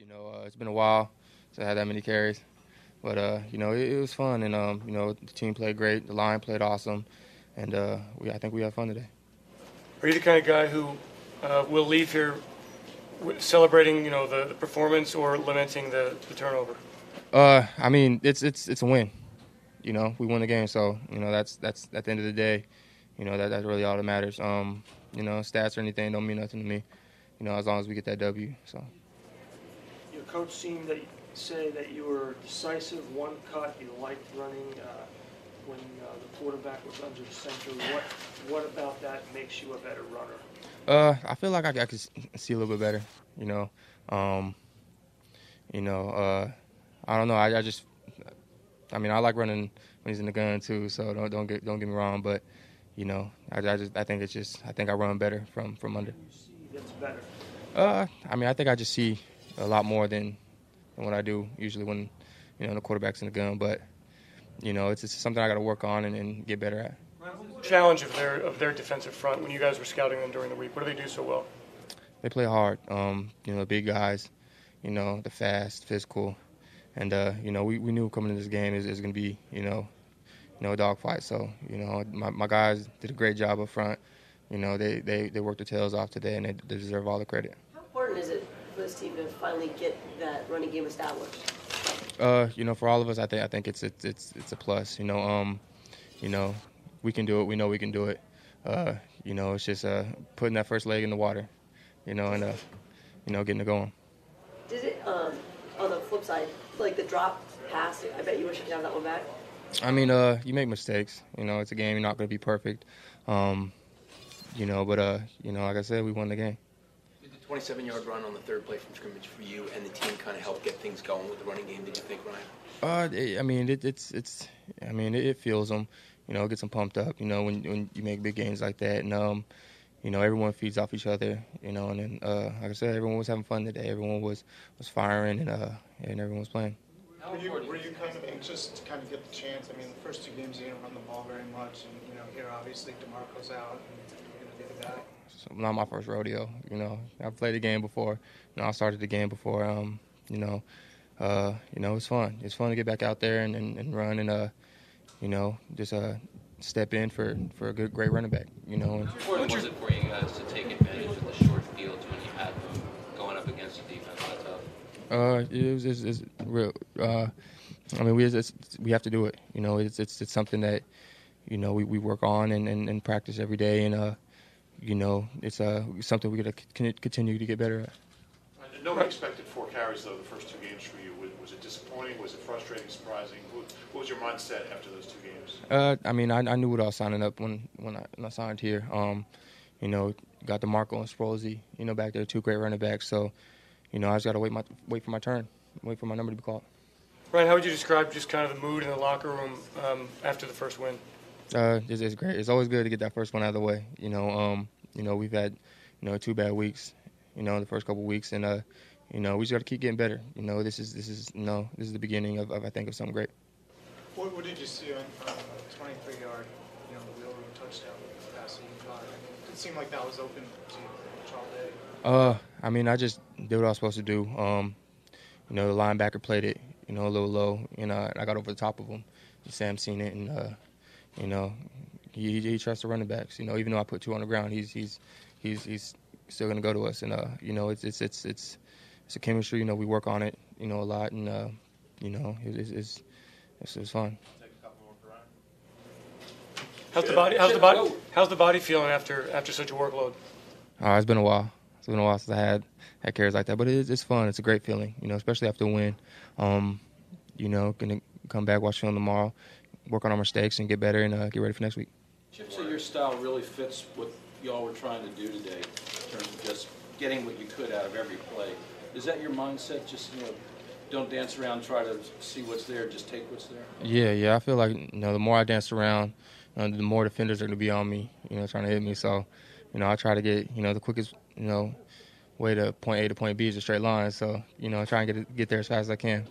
You know, uh, it's been a while since I had that many carries, but uh, you know, it, it, was fun, and um, you know, the team played great, the line played awesome, and uh, we, I think we had fun today. Are you the kind of guy who uh, will leave here celebrating, you know, the, the performance or lamenting the, the turnover? Uh, I mean, it's it's it's a win. You know, we won the game, so you know that's that's at the end of the day, you know that that's really all that matters. Um, you know, stats or anything don't mean nothing to me. You know, as long as we get that W. So. Coach seemed to say that you were decisive, one cut. You liked running uh, when uh, the quarterback was under the center. What what about that makes you a better runner? Uh, I feel like I, I could see a little bit better. You know, um, you know, uh, I don't know. I, I, just, I mean, I like running when he's in the gun too. So don't don't get don't get me wrong, but you know, I, I just I think it's just I think I run better from from under. You see that's better. Uh, I mean, I think I just see a lot more than, than what I do usually when you know the quarterback's in the gun. But you know, it's, it's something I got to work on and, and get better at challenge of their of their defensive front when you guys were scouting them during the week? What do they do so well? They play hard. Um, you know, the big guys. You know, the fast, physical, and uh, you know, we, we knew coming into this game is, is going to be you know, you know, a dogfight. So you know, my, my guys did a great job up front. You know, they, they, they worked their tails off today, and they, they deserve all the credit. How important is it for this team to finally get that running game established? Uh, you know, for all of us, I think I think it's it's it's, it's a plus. You know, um, you know, we can do it. We know we can do it. Uh, you know, it's just uh, putting that first leg in the water, you know, and uh, you know, getting it going. Did it um, on the flip side, like the drop pass? I bet you wish you could have that one back. I mean, uh, you make mistakes. You know, it's a game. You're not going to be perfect. Um, you know, but uh, you know, like I said, we won the game. Did the 27-yard run on the third play from scrimmage for you and the team kind of help get things going with the running game? Did you think, Ryan? Uh, I mean, it, it's it's. I mean, it, it feels them you know, gets them pumped up. You know, when when you make big games like that, and um, you know, everyone feeds off each other. You know, and then uh, like I said, everyone was having fun today. Everyone was was firing, and uh, and everyone was playing. Were you, were you kind of anxious to kind of get the chance? I mean, the first two games you didn't run the ball very much, and you know, here obviously Demarco's out, and you're going to get it back. Not my first rodeo. You know, I've played the game before. You know, I started the game before. Um, you know, uh, you know, it's fun. It's fun to get back out there and, and, and run and uh, you know, just uh, step in for, for a good, great running back. You know. How important was it for you guys to take advantage of the short fields when you had them going up against the defense tough? Uh, it was it's, it's real. Uh, I mean, we just, we have to do it. You know, it's it's it's something that you know we, we work on and, and, and practice every day, and uh, you know, it's uh something we got to continue to get better at. Nobody expected four carries though the first two games for you. Was, was it disappointing? Was it frustrating? Surprising? What, what was your mindset after those two games? Uh, I mean, I, I knew what I was signing up when when I, when I signed here. Um, you know, got DeMarco and Sproles, you know, back there, two great running backs. So, you know, I just got to wait my wait for my turn, wait for my number to be called. Ryan, how would you describe just kind of the mood in the locker room um, after the first win? Uh, it's, it's, great. It's always good to get that first one out of the way. You know, um, you know, we've had, you know, two bad weeks, you know, the first couple weeks, and uh, you know, we just got to keep getting better. You know, this is this is you know this is the beginning of, of I think of something great. What, what did you see on uh, 23 yard, you know, the wheel route touchdown pass that you mean, it seemed like that was open to you all day. Uh, I mean, I just did what I was supposed to do. Um, you know, the linebacker played it, you know, a little low. You know, I got over the top of him. Sam seen it, and uh, you know, he, he trusts the running backs. You know, even though I put two on the ground, he's he's he's he's still gonna go to us. And uh, you know, it's it's it's it's it's a chemistry. You know, we work on it. You know, a lot, and uh, you know, it, it's it's it's, it's fun. How's the body? How's the body? How's the body feeling after after such a workload? Uh, it's been a while. It's been a while since I had had carries like that, but it's it's fun. It's a great feeling, you know, especially after a win. Um, you know, gonna come back, watch film tomorrow, work on our mistakes, and get better, and uh, get ready for next week. Chip, so your style really fits what y'all were trying to do today, in terms of just getting what you could out of every play. Is that your mindset? Just you know, don't dance around, try to see what's there, just take what's there. Yeah, yeah. I feel like you know, the more I dance around, you know, the more defenders are going to be on me. You know, trying to hit me. So, you know, I try to get you know the quickest you know way to point A to point B is a straight line. So, you know, I try and get get there as fast as I can.